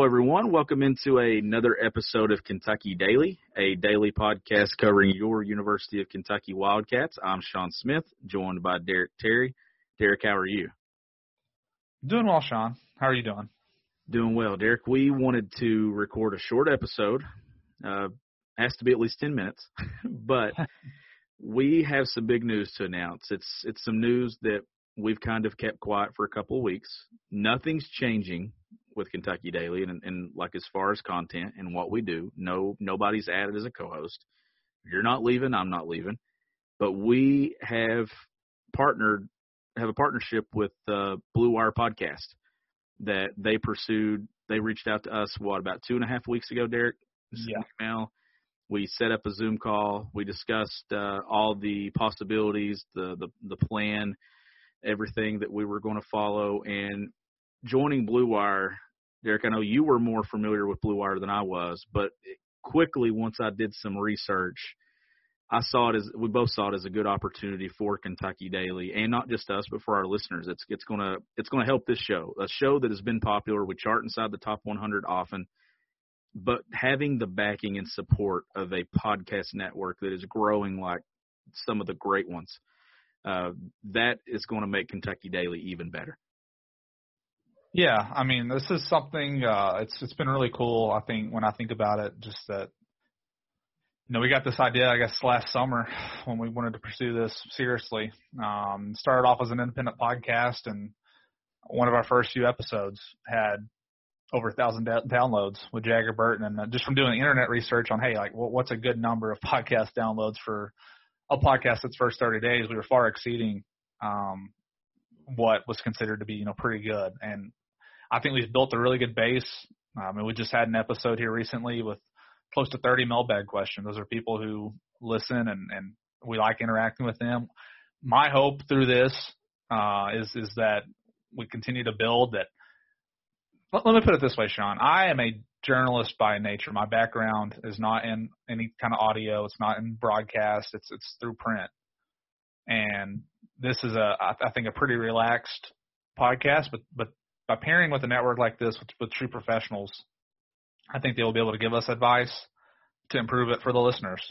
Hello, everyone. Welcome into another episode of Kentucky Daily, a daily podcast covering your University of Kentucky Wildcats. I'm Sean Smith, joined by Derek Terry. Derek, how are you? Doing well, Sean. How are you doing? Doing well, Derek. We wanted to record a short episode. Uh, has to be at least ten minutes, but we have some big news to announce. It's it's some news that we've kind of kept quiet for a couple of weeks. Nothing's changing with Kentucky Daily and, and like as far as content and what we do, no nobody's added as a co-host. You're not leaving, I'm not leaving. But we have partnered have a partnership with uh, Blue Wire Podcast that they pursued. They reached out to us what about two and a half weeks ago, Derek? Yeah. Email. We set up a Zoom call. We discussed uh, all the possibilities, the the the plan, everything that we were going to follow, and joining Blue Wire, Derek, I know you were more familiar with Blue Wire than I was, but quickly once I did some research, I saw it as we both saw it as a good opportunity for Kentucky Daily, and not just us, but for our listeners. It's it's gonna it's gonna help this show, a show that has been popular. We chart inside the top 100 often, but having the backing and support of a podcast network that is growing like some of the great ones, uh, that is going to make Kentucky Daily even better. Yeah, I mean, this is something. Uh, it's it's been really cool. I think when I think about it, just that. You know, we got this idea, I guess, last summer when we wanted to pursue this seriously. Um, started off as an independent podcast, and one of our first few episodes had over a thousand da- downloads with Jager Burton, and uh, just from doing internet research on, hey, like, what, what's a good number of podcast downloads for a podcast that's first 30 days? We were far exceeding um, what was considered to be, you know, pretty good. And I think we've built a really good base. Um, and we just had an episode here recently with close to 30 mailbag questions. Those are people who listen and, and we like interacting with them. My hope through this uh, is is that we continue to build that. Let, let me put it this way, Sean. I am a journalist by nature. My background is not in any kind of audio. It's not in broadcast. It's it's through print. And this is a I think a pretty relaxed podcast, but but by pairing with a network like this with, with true professionals, I think they will be able to give us advice to improve it for the listeners.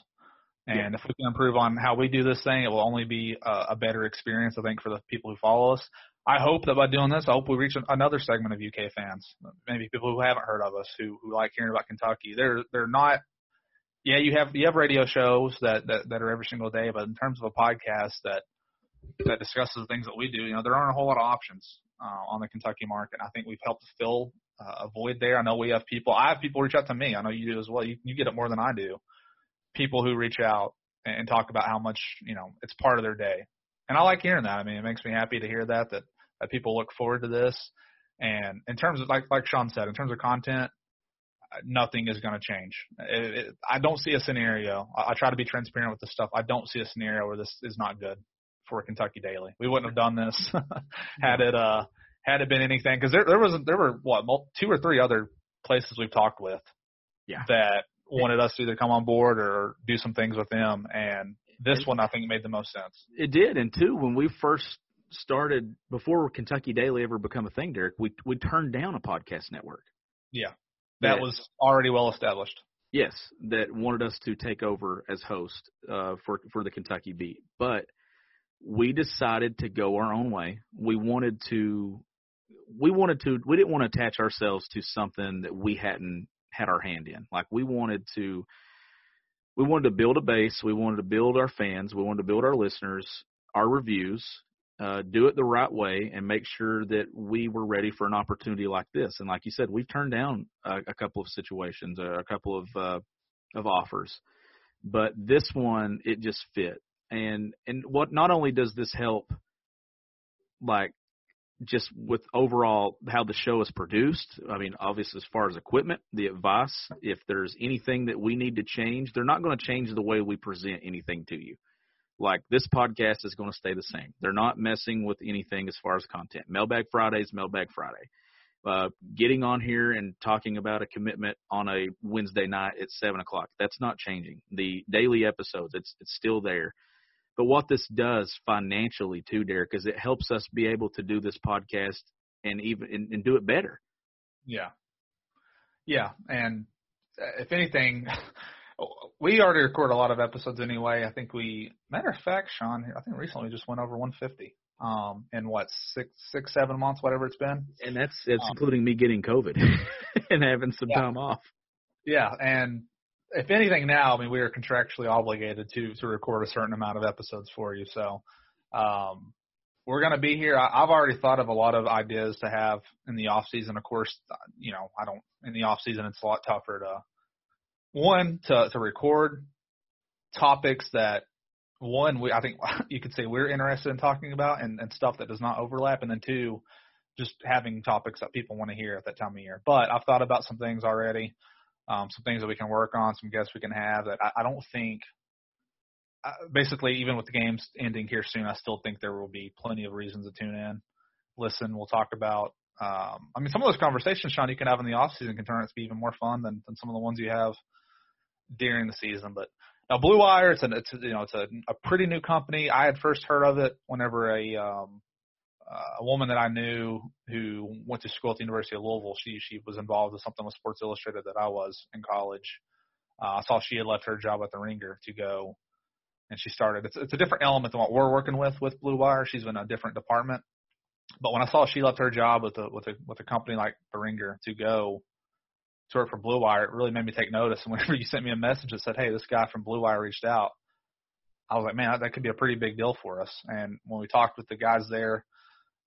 And yeah. if we can improve on how we do this thing, it will only be a, a better experience, I think, for the people who follow us. I hope that by doing this, I hope we reach another segment of UK fans, maybe people who haven't heard of us, who who like hearing about Kentucky. They're they're not. Yeah, you have you have radio shows that that, that are every single day, but in terms of a podcast that that discusses the things that we do, you know, there aren't a whole lot of options uh, on the Kentucky market. I think we've helped fill uh, a void there. I know we have people. I have people reach out to me. I know you do as well. You, you get it more than I do. People who reach out and talk about how much you know it's part of their day, and I like hearing that. I mean, it makes me happy to hear that that that people look forward to this. And in terms of like like Sean said, in terms of content, nothing is going to change. It, it, I don't see a scenario. I, I try to be transparent with this stuff. I don't see a scenario where this is not good for Kentucky Daily. We wouldn't have done this had it uh had it been anything because there there was there were what two or three other places we've talked with yeah. that wanted us to either come on board or do some things with them and this one I think made the most sense. It did and two when we first started before Kentucky Daily ever become a thing Derek we we turned down a podcast network. Yeah. That, that was already well established. Yes, that wanted us to take over as host uh, for for the Kentucky beat. But we decided to go our own way. We wanted to we wanted to we didn't want to attach ourselves to something that we hadn't had our hand in. Like we wanted to we wanted to build a base. We wanted to build our fans. We wanted to build our listeners, our reviews, uh, do it the right way, and make sure that we were ready for an opportunity like this. And like you said, we've turned down a, a couple of situations, a, a couple of uh, of offers, but this one it just fit. And and what not only does this help, like just with overall how the show is produced. I mean, obviously, as far as equipment, the advice, if there's anything that we need to change, they're not going to change the way we present anything to you. Like this podcast is going to stay the same. They're not messing with anything as far as content. Mailbag Fridays, Mailbag Friday. Uh, getting on here and talking about a commitment on a Wednesday night at seven o'clock. That's not changing. The daily episodes, it's it's still there. But what this does financially too, Derek, is it helps us be able to do this podcast and even and, and do it better. Yeah, yeah, and uh, if anything, we already record a lot of episodes anyway. I think we, matter of fact, Sean, I think recently we just went over 150 um in what six six seven months whatever it's been and that's that's um, including me getting covid and having some yeah. time off yeah and if anything now, I mean, we are contractually obligated to to record a certain amount of episodes for you. So um, we're going to be here. I, I've already thought of a lot of ideas to have in the off season. Of course, you know, I don't in the off season. It's a lot tougher to one to to record topics that one we I think you could say we're interested in talking about and, and stuff that does not overlap, and then two, just having topics that people want to hear at that time of year. But I've thought about some things already um, some things that we can work on, some guests we can have that I, I don't think. Uh, basically, even with the games ending here soon, I still think there will be plenty of reasons to tune in, listen. We'll talk about. Um, I mean, some of those conversations, Sean, you can have in the off season can turn out to be even more fun than, than some of the ones you have during the season. But now, Blue Wire, it's, an, it's you know, it's a, a pretty new company. I had first heard of it whenever a um, a woman that I knew who went to school at the University of Louisville. She she was involved with something with Sports Illustrated that I was in college. Uh, I saw she had left her job at the Ringer to go, and she started. It's it's a different element than what we're working with with Blue Wire. She's in a different department. But when I saw she left her job with a with a with a company like the Ringer to go to work for Blue Wire, it really made me take notice. And whenever you sent me a message that said, "Hey, this guy from Blue Wire reached out," I was like, "Man, that could be a pretty big deal for us." And when we talked with the guys there,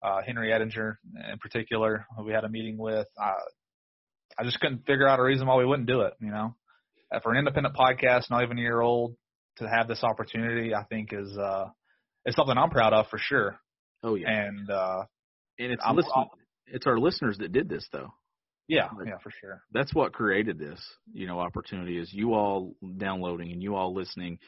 uh, Henry Ettinger in particular, who we had a meeting with. Uh, I just couldn't figure out a reason why we wouldn't do it. You know, uh, for an independent podcast, not even a year old, to have this opportunity, I think is uh, is something I'm proud of for sure. Oh yeah, and uh, and it's listen, it's our listeners that did this though. Yeah, like, yeah, for sure. That's what created this, you know, opportunity is you all downloading and you all listening.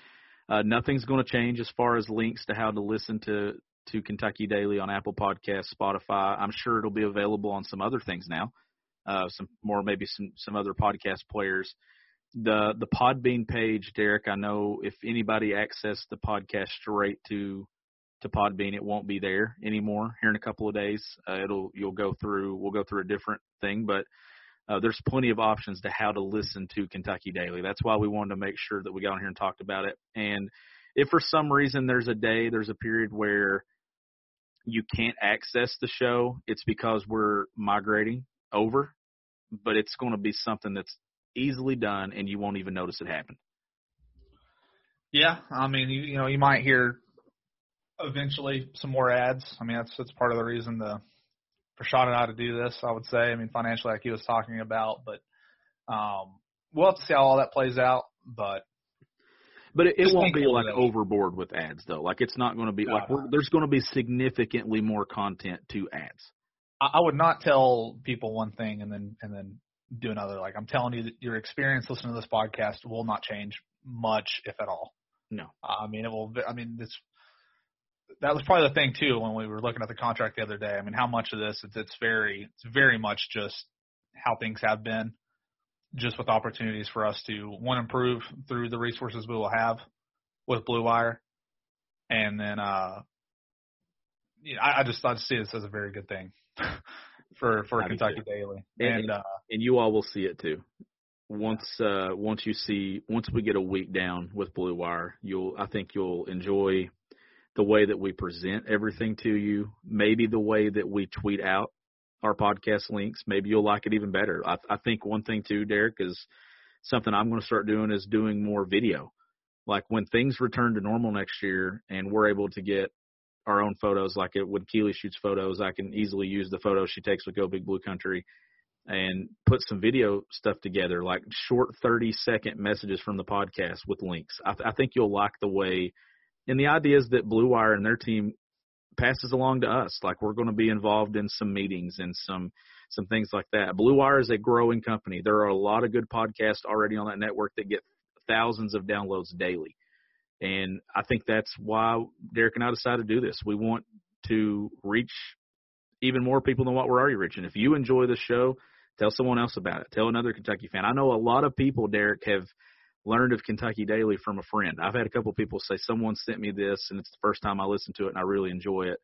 Uh, nothing's going to change as far as links to how to listen to to Kentucky Daily on Apple Podcasts, Spotify. I'm sure it'll be available on some other things now, uh, some more maybe some some other podcast players. The the Podbean page, Derek. I know if anybody accessed the podcast straight to to Podbean, it won't be there anymore. Here in a couple of days, uh, it'll you'll go through. We'll go through a different thing, but uh, there's plenty of options to how to listen to Kentucky Daily. That's why we wanted to make sure that we got on here and talked about it. And if for some reason there's a day, there's a period where you can't access the show, it's because we're migrating over, but it's going to be something that's easily done and you won't even notice it happen. Yeah, I mean, you, you know, you might hear eventually some more ads. I mean, that's that's part of the reason the for Sean and I to do this. I would say, I mean, financially, like he was talking about, but um, we'll have to see how all that plays out. But but it, it won't be like overboard with ads though. Like it's not going to be like there's going to be significantly more content to ads. I would not tell people one thing and then and then do another. Like I'm telling you that your experience listening to this podcast will not change much, if at all. No, I mean it will. I mean it's that was probably the thing too when we were looking at the contract the other day. I mean how much of this it's, it's very it's very much just how things have been just with opportunities for us to one improve through the resources we will have with Blue Wire, and then uh, you know, I, I just I just see this as a very good thing for for Kentucky Daily, and and, uh, and you all will see it too. Once uh, once you see once we get a week down with Blue Wire, you'll I think you'll enjoy the way that we present everything to you, maybe the way that we tweet out our podcast links. Maybe you'll like it even better. I, I think one thing too, Derek, is something I'm going to start doing is doing more video. Like when things return to normal next year and we're able to get our own photos, like it, when Keely shoots photos, I can easily use the photos she takes with Go Big Blue Country and put some video stuff together, like short 30 second messages from the podcast with links. I, th- I think you'll like the way, and the idea is that Blue Wire and their team passes along to us. Like we're going to be involved in some meetings and some some things like that. Blue Wire is a growing company. There are a lot of good podcasts already on that network that get thousands of downloads daily. And I think that's why Derek and I decided to do this. We want to reach even more people than what we're already reaching. If you enjoy the show, Tell someone else about it. Tell another Kentucky fan. I know a lot of people, Derek, have learned of Kentucky Daily from a friend. I've had a couple people say someone sent me this and it's the first time I listened to it and I really enjoy it.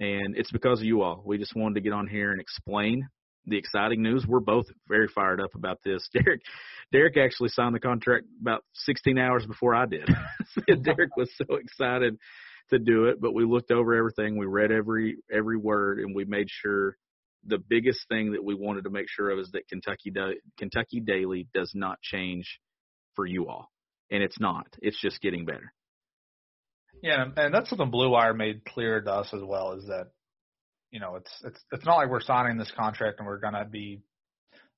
And it's because of you all. We just wanted to get on here and explain the exciting news. We're both very fired up about this. Derek Derek actually signed the contract about 16 hours before I did. Derek was so excited to do it, but we looked over everything. We read every every word and we made sure the biggest thing that we wanted to make sure of is that Kentucky Kentucky Daily does not change for you all, and it's not. It's just getting better. Yeah, and that's something Blue Wire made clear to us as well is that you know it's it's it's not like we're signing this contract and we're gonna be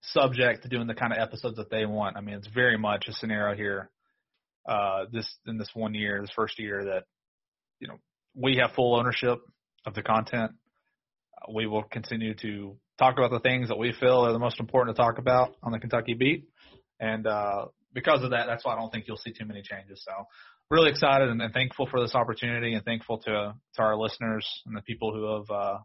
subject to doing the kind of episodes that they want. I mean, it's very much a scenario here. Uh, this in this one year, this first year that you know we have full ownership of the content we will continue to talk about the things that we feel are the most important to talk about on the Kentucky beat. And uh, because of that, that's why I don't think you'll see too many changes. So really excited and, and thankful for this opportunity and thankful to to our listeners and the people who have uh,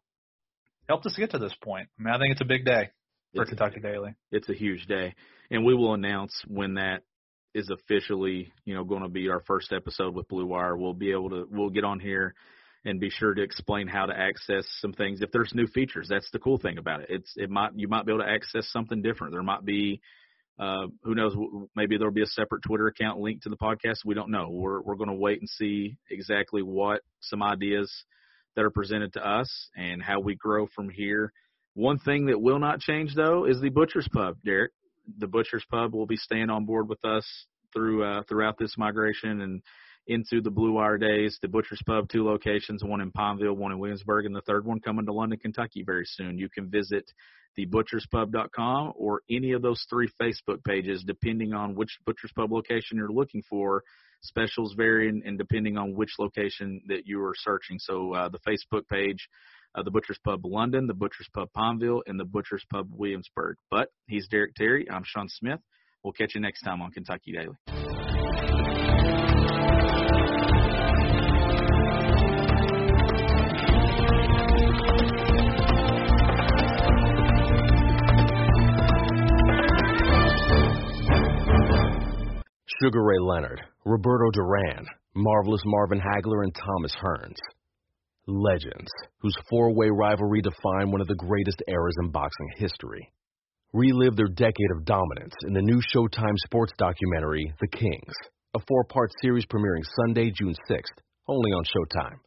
helped us get to this point. I mean, I think it's a big day for it's Kentucky a, Daily. It's a huge day, and we will announce when that is officially, you know, going to be our first episode with Blue Wire. We'll be able to we'll get on here and be sure to explain how to access some things if there's new features. That's the cool thing about it. It's it might you might be able to access something different. There might be uh, who knows? Maybe there'll be a separate Twitter account linked to the podcast. We don't know. We're we're going to wait and see exactly what some ideas that are presented to us and how we grow from here. One thing that will not change though is the Butcher's Pub, Derek. The Butcher's Pub will be staying on board with us through uh, throughout this migration and into the Blue Wire days. The Butcher's Pub, two locations, one in Pineville, one in Williamsburg, and the third one coming to London, Kentucky very soon. You can visit thebutcherspub.com or any of those three Facebook pages, depending on which Butcher's Pub location you're looking for. Specials vary and depending on which location that you are searching. So uh, the Facebook page, uh, the Butcher's Pub London, the Butcher's Pub Pineville, and the Butcher's Pub Williamsburg. But he's Derek Terry. I'm Sean Smith. We'll catch you next time on Kentucky Daily. Sugar Ray Leonard, Roberto Duran, Marvelous Marvin Hagler, and Thomas Hearns. Legends, whose four way rivalry defined one of the greatest eras in boxing history. Relive their decade of dominance in the new Showtime sports documentary, The Kings, a four part series premiering Sunday, June 6th, only on Showtime.